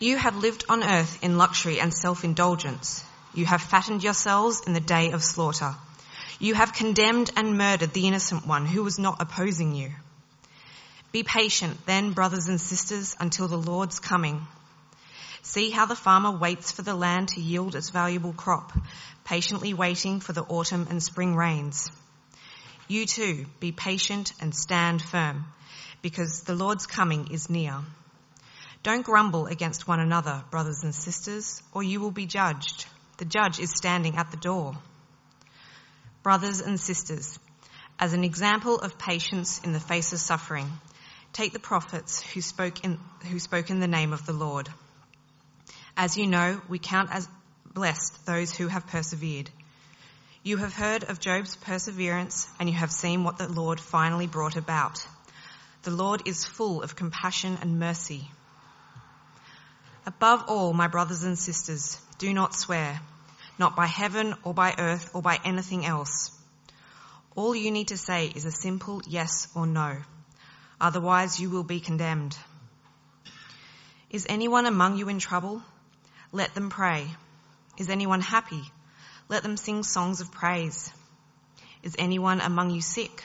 You have lived on earth in luxury and self-indulgence. You have fattened yourselves in the day of slaughter. You have condemned and murdered the innocent one who was not opposing you. Be patient then, brothers and sisters, until the Lord's coming. See how the farmer waits for the land to yield its valuable crop, patiently waiting for the autumn and spring rains. You too, be patient and stand firm, because the Lord's coming is near. Don't grumble against one another, brothers and sisters, or you will be judged. The judge is standing at the door. Brothers and sisters, as an example of patience in the face of suffering, take the prophets who spoke in, who spoke in the name of the Lord. As you know, we count as blessed those who have persevered. You have heard of Job's perseverance and you have seen what the Lord finally brought about. The Lord is full of compassion and mercy. Above all, my brothers and sisters, do not swear, not by heaven or by earth or by anything else. All you need to say is a simple yes or no. Otherwise you will be condemned. Is anyone among you in trouble? Let them pray. Is anyone happy? Let them sing songs of praise. Is anyone among you sick?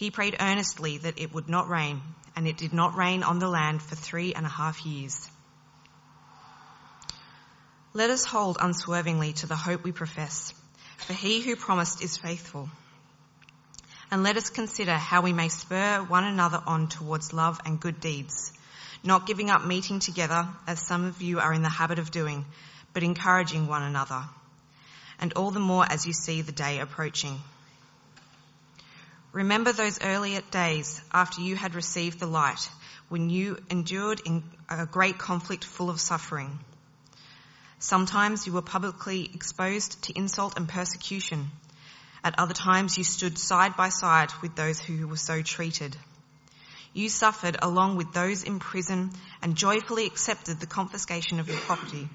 He prayed earnestly that it would not rain, and it did not rain on the land for three and a half years. Let us hold unswervingly to the hope we profess, for he who promised is faithful. And let us consider how we may spur one another on towards love and good deeds, not giving up meeting together as some of you are in the habit of doing, but encouraging one another, and all the more as you see the day approaching. Remember those earlier days after you had received the light, when you endured in a great conflict full of suffering. Sometimes you were publicly exposed to insult and persecution. At other times you stood side by side with those who were so treated. You suffered along with those in prison and joyfully accepted the confiscation of your property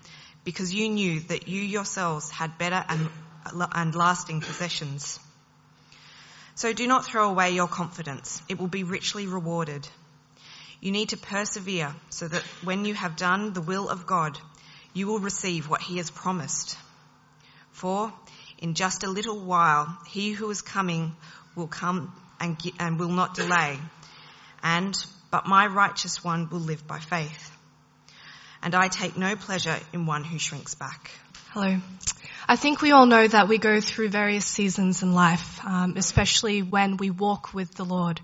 because you knew that you yourselves had better and lasting possessions. So do not throw away your confidence. It will be richly rewarded. You need to persevere so that when you have done the will of God, you will receive what he has promised. For in just a little while, he who is coming will come and, and will not delay. And, but my righteous one will live by faith. And I take no pleasure in one who shrinks back. Hello. I think we all know that we go through various seasons in life, um, especially when we walk with the Lord.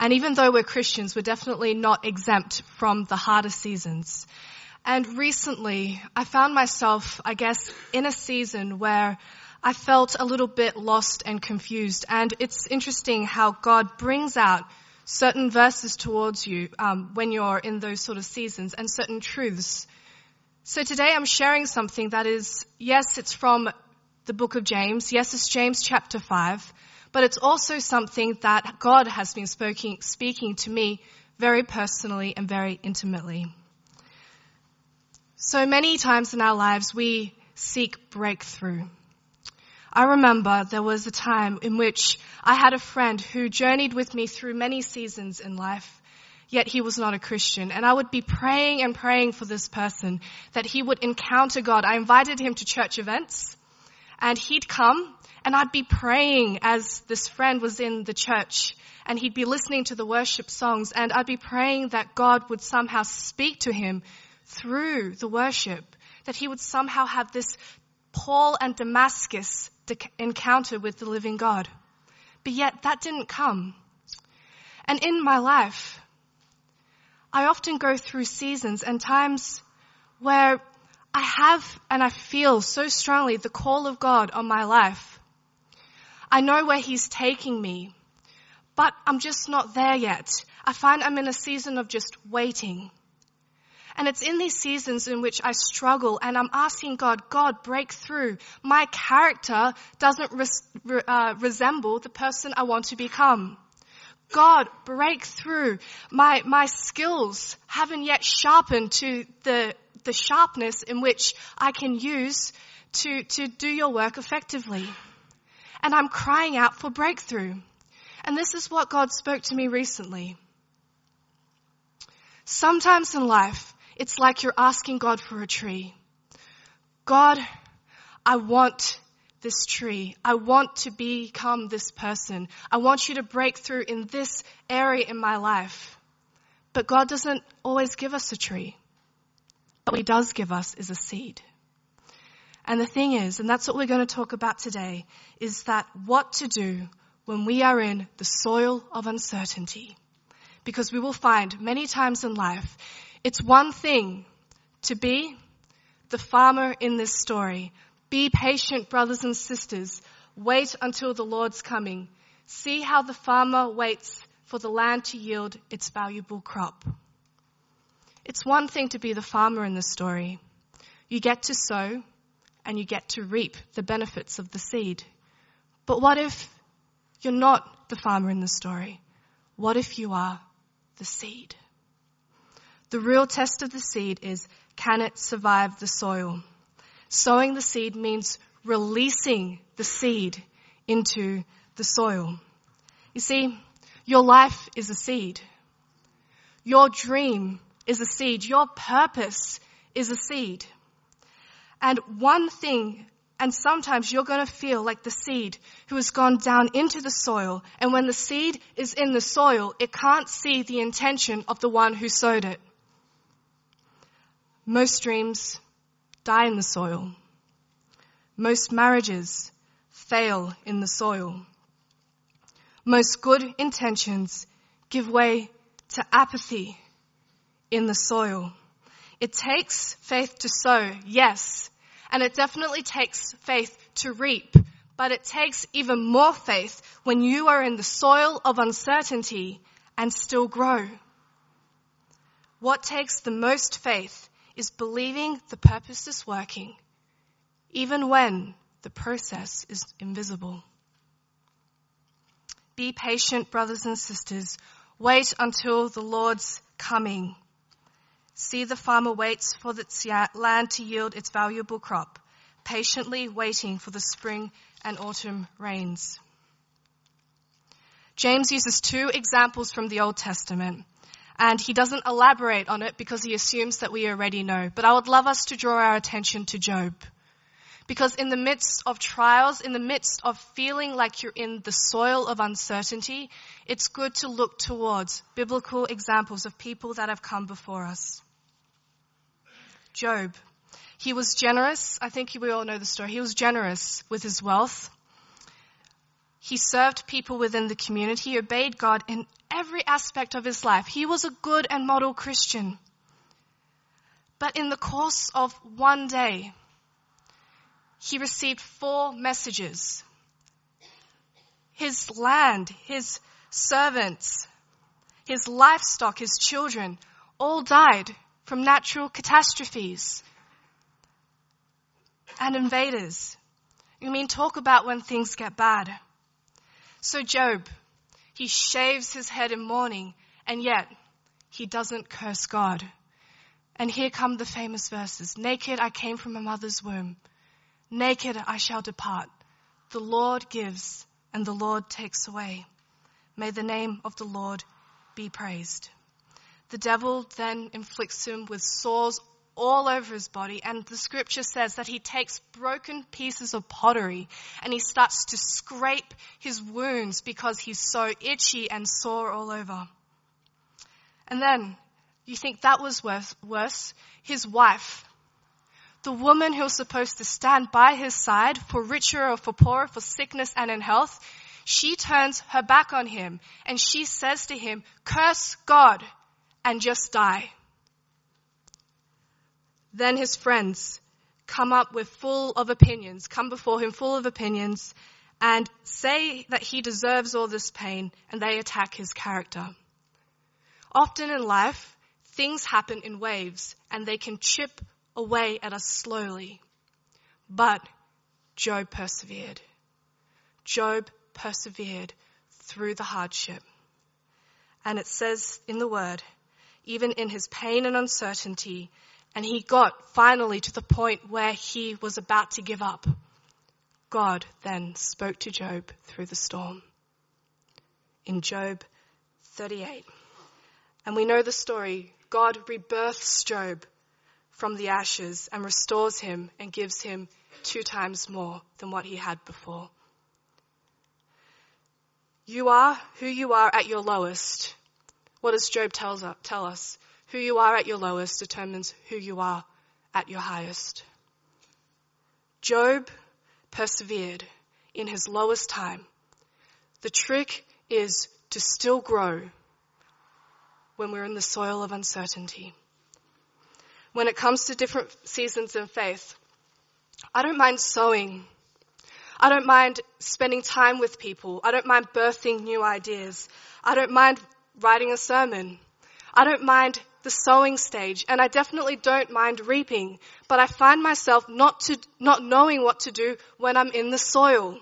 And even though we're Christians, we're definitely not exempt from the harder seasons. And recently, I found myself, I guess, in a season where I felt a little bit lost and confused. And it's interesting how God brings out certain verses towards you um, when you're in those sort of seasons and certain truths so today I'm sharing something that is, yes, it's from the book of James. Yes, it's James chapter 5. But it's also something that God has been speaking, speaking to me very personally and very intimately. So many times in our lives we seek breakthrough. I remember there was a time in which I had a friend who journeyed with me through many seasons in life yet he was not a Christian. And I would be praying and praying for this person that he would encounter God. I invited him to church events and he'd come and I'd be praying as this friend was in the church and he'd be listening to the worship songs and I'd be praying that God would somehow speak to him through the worship, that he would somehow have this Paul and Damascus encounter with the living God. But yet that didn't come. And in my life, I often go through seasons and times where I have and I feel so strongly the call of God on my life. I know where He's taking me, but I'm just not there yet. I find I'm in a season of just waiting. And it's in these seasons in which I struggle and I'm asking God, God, break through. My character doesn't res- uh, resemble the person I want to become. God, break through. My, my skills haven't yet sharpened to the, the sharpness in which I can use to, to do your work effectively. And I'm crying out for breakthrough. And this is what God spoke to me recently. Sometimes in life, it's like you're asking God for a tree. God, I want this tree. I want to become this person. I want you to break through in this area in my life. But God doesn't always give us a tree. What He does give us is a seed. And the thing is, and that's what we're going to talk about today, is that what to do when we are in the soil of uncertainty. Because we will find many times in life, it's one thing to be the farmer in this story, be patient, brothers and sisters. Wait until the Lord's coming. See how the farmer waits for the land to yield its valuable crop. It's one thing to be the farmer in the story. You get to sow and you get to reap the benefits of the seed. But what if you're not the farmer in the story? What if you are the seed? The real test of the seed is can it survive the soil? Sowing the seed means releasing the seed into the soil. You see, your life is a seed. Your dream is a seed. Your purpose is a seed. And one thing, and sometimes you're going to feel like the seed who has gone down into the soil. And when the seed is in the soil, it can't see the intention of the one who sowed it. Most dreams die in the soil. Most marriages fail in the soil. Most good intentions give way to apathy in the soil. It takes faith to sow, yes, and it definitely takes faith to reap, but it takes even more faith when you are in the soil of uncertainty and still grow. What takes the most faith is believing the purpose is working, even when the process is invisible. Be patient, brothers and sisters. Wait until the Lord's coming. See the farmer waits for its uh, land to yield its valuable crop, patiently waiting for the spring and autumn rains. James uses two examples from the Old Testament and he doesn't elaborate on it because he assumes that we already know. But I would love us to draw our attention to Job. Because in the midst of trials, in the midst of feeling like you're in the soil of uncertainty, it's good to look towards biblical examples of people that have come before us. Job. He was generous. I think we all know the story. He was generous with his wealth. He served people within the community, he obeyed God in every aspect of his life. He was a good and model Christian. But in the course of one day, he received four messages. His land, his servants, his livestock, his children all died from natural catastrophes and invaders. You mean talk about when things get bad. So Job, he shaves his head in mourning and yet he doesn't curse God. And here come the famous verses. Naked I came from my mother's womb. Naked I shall depart. The Lord gives and the Lord takes away. May the name of the Lord be praised. The devil then inflicts him with sores all over his body. And the scripture says that he takes broken pieces of pottery and he starts to scrape his wounds because he's so itchy and sore all over. And then you think that was worse. His wife, the woman who was supposed to stand by his side for richer or for poorer, for sickness and in health, she turns her back on him and she says to him, curse God and just die. Then his friends come up with full of opinions, come before him full of opinions, and say that he deserves all this pain, and they attack his character. Often in life, things happen in waves and they can chip away at us slowly. But Job persevered. Job persevered through the hardship. And it says in the word, even in his pain and uncertainty, and he got finally to the point where he was about to give up. God then spoke to Job through the storm. In Job 38. And we know the story. God rebirths Job from the ashes and restores him and gives him two times more than what he had before. You are who you are at your lowest. What does Job tells tell us? Who you are at your lowest determines who you are at your highest. Job persevered in his lowest time. The trick is to still grow when we're in the soil of uncertainty. When it comes to different seasons in faith, I don't mind sowing. I don't mind spending time with people. I don't mind birthing new ideas. I don't mind writing a sermon. I don't mind the sowing stage and I definitely don't mind reaping, but I find myself not to, not knowing what to do when I'm in the soil.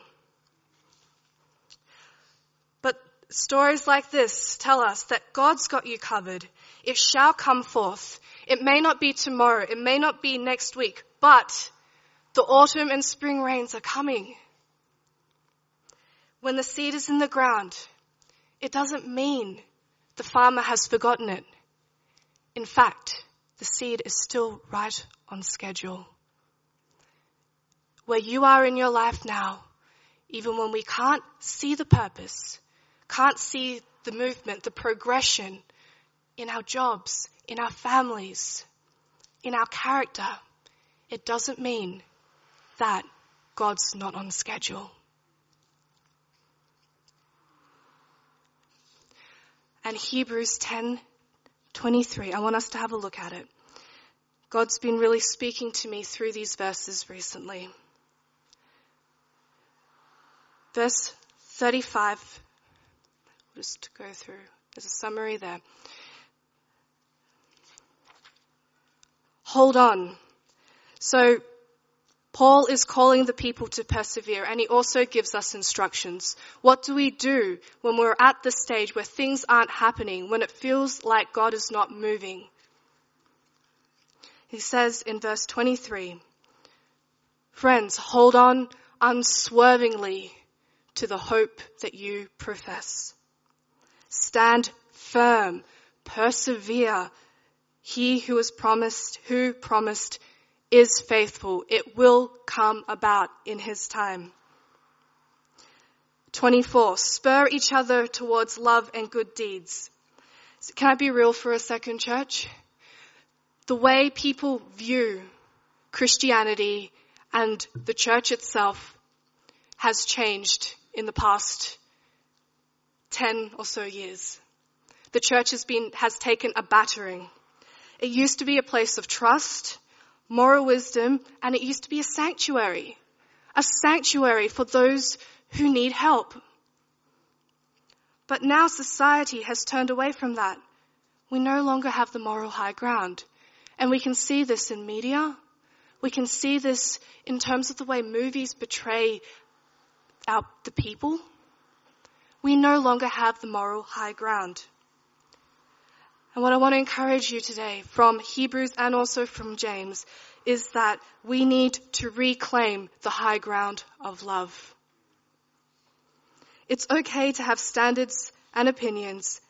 But stories like this tell us that God's got you covered. It shall come forth. It may not be tomorrow. It may not be next week, but the autumn and spring rains are coming. When the seed is in the ground, it doesn't mean the farmer has forgotten it. In fact, the seed is still right on schedule. Where you are in your life now, even when we can't see the purpose, can't see the movement, the progression in our jobs, in our families, in our character, it doesn't mean that God's not on schedule. And Hebrews 10 23. I want us to have a look at it. God's been really speaking to me through these verses recently. Verse 35. We'll just go through. There's a summary there. Hold on. So Paul is calling the people to persevere and he also gives us instructions. What do we do when we're at the stage where things aren't happening, when it feels like God is not moving? He says in verse 23, Friends, hold on unswervingly to the hope that you profess. Stand firm, persevere. He who has promised, who promised is faithful. It will come about in his time. 24. Spur each other towards love and good deeds. Can I be real for a second, church? The way people view Christianity and the church itself has changed in the past 10 or so years. The church has been, has taken a battering. It used to be a place of trust moral wisdom, and it used to be a sanctuary. A sanctuary for those who need help. But now society has turned away from that. We no longer have the moral high ground. And we can see this in media. We can see this in terms of the way movies portray our, the people. We no longer have the moral high ground. And what I want to encourage you today from Hebrews and also from James is that we need to reclaim the high ground of love. It's okay to have standards and opinions,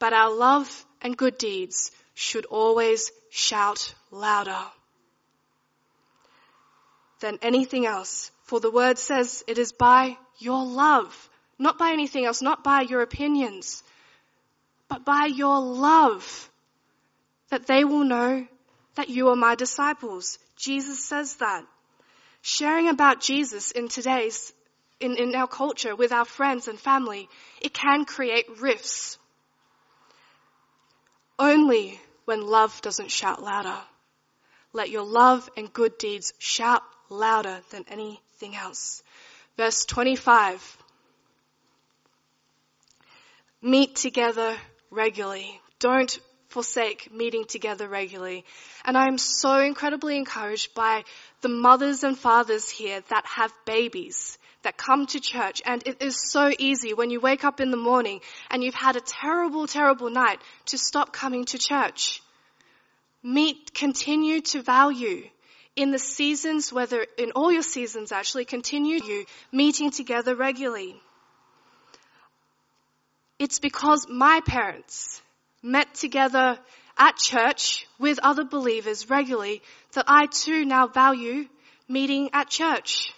but our love and good deeds should always shout louder than anything else. For the word says it is by your love, not by anything else, not by your opinions, but by your love, that they will know that you are my disciples. Jesus says that. Sharing about Jesus in today's, in, in our culture with our friends and family, it can create rifts. Only when love doesn't shout louder. Let your love and good deeds shout louder than anything else. Verse 25. Meet together regularly. Don't forsake meeting together regularly. And I am so incredibly encouraged by the mothers and fathers here that have babies that come to church. And it is so easy when you wake up in the morning and you've had a terrible, terrible night to stop coming to church. Meet, continue to value in the seasons, whether in all your seasons actually, continue you meeting together regularly. It's because my parents met together at church with other believers regularly that I too now value meeting at church.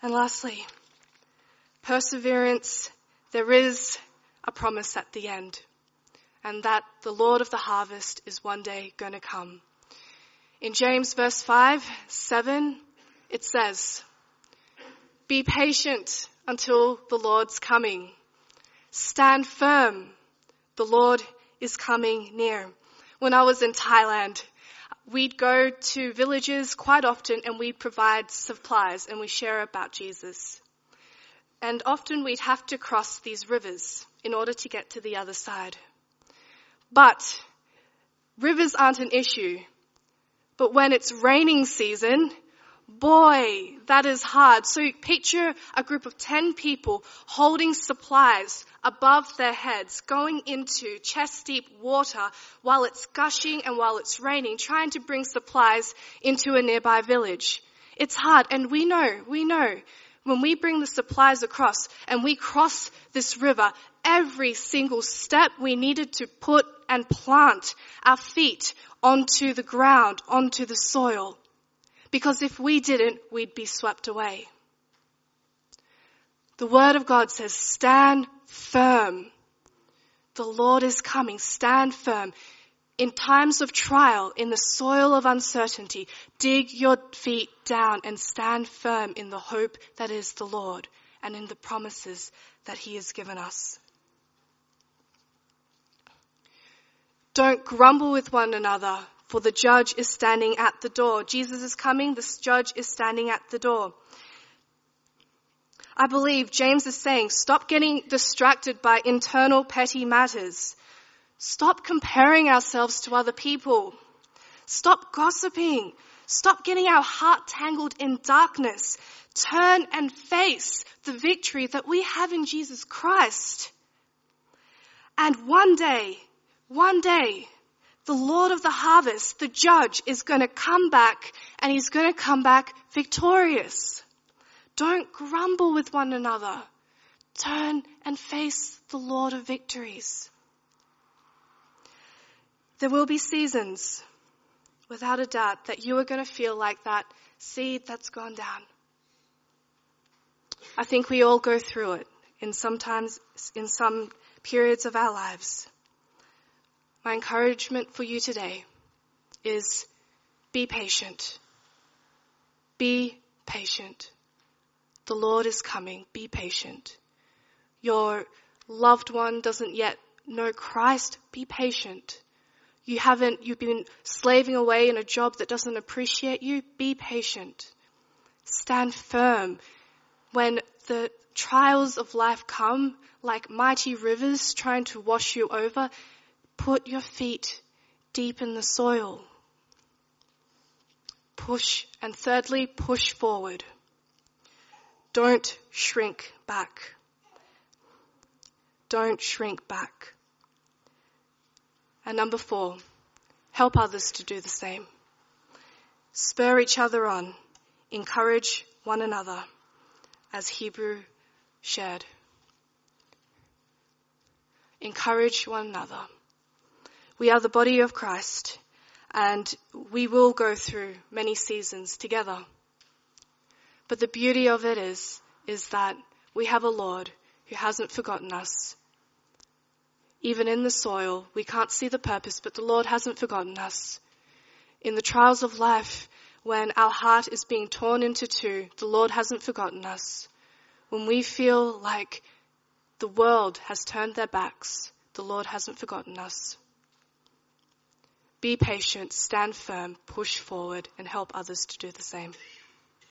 And lastly, perseverance, there is a promise at the end, and that the Lord of the harvest is one day going to come. In James verse 5, 7, it says, Be patient until the Lord's coming. Stand firm. The Lord is coming near. When I was in Thailand, we'd go to villages quite often and we'd provide supplies and we share about Jesus. And often we'd have to cross these rivers in order to get to the other side. But rivers aren't an issue. But when it's raining season, boy, that is hard. So picture a group of 10 people holding supplies above their heads, going into chest deep water while it's gushing and while it's raining, trying to bring supplies into a nearby village. It's hard and we know, we know when we bring the supplies across and we cross this river, every single step we needed to put and plant our feet onto the ground, onto the soil. Because if we didn't, we'd be swept away. The word of God says, stand firm. The Lord is coming. Stand firm. In times of trial, in the soil of uncertainty, dig your feet down and stand firm in the hope that is the Lord and in the promises that He has given us. Don't grumble with one another, for the judge is standing at the door. Jesus is coming, the judge is standing at the door. I believe James is saying, stop getting distracted by internal petty matters. Stop comparing ourselves to other people. Stop gossiping. Stop getting our heart tangled in darkness. Turn and face the victory that we have in Jesus Christ. And one day, one day, the Lord of the harvest, the judge, is going to come back and he's going to come back victorious. Don't grumble with one another. Turn and face the Lord of victories. There will be seasons, without a doubt, that you are going to feel like that seed that's gone down. I think we all go through it in sometimes, in some periods of our lives. My encouragement for you today is be patient. Be patient. The Lord is coming. Be patient. Your loved one doesn't yet know Christ. Be patient. You haven't, you've been slaving away in a job that doesn't appreciate you. Be patient. Stand firm. When the trials of life come like mighty rivers trying to wash you over, Put your feet deep in the soil. Push, and thirdly, push forward. Don't shrink back. Don't shrink back. And number four, help others to do the same. Spur each other on. Encourage one another as Hebrew shared. Encourage one another. We are the body of Christ and we will go through many seasons together. But the beauty of it is, is that we have a Lord who hasn't forgotten us. Even in the soil, we can't see the purpose, but the Lord hasn't forgotten us. In the trials of life, when our heart is being torn into two, the Lord hasn't forgotten us. When we feel like the world has turned their backs, the Lord hasn't forgotten us. Be patient, stand firm, push forward, and help others to do the same.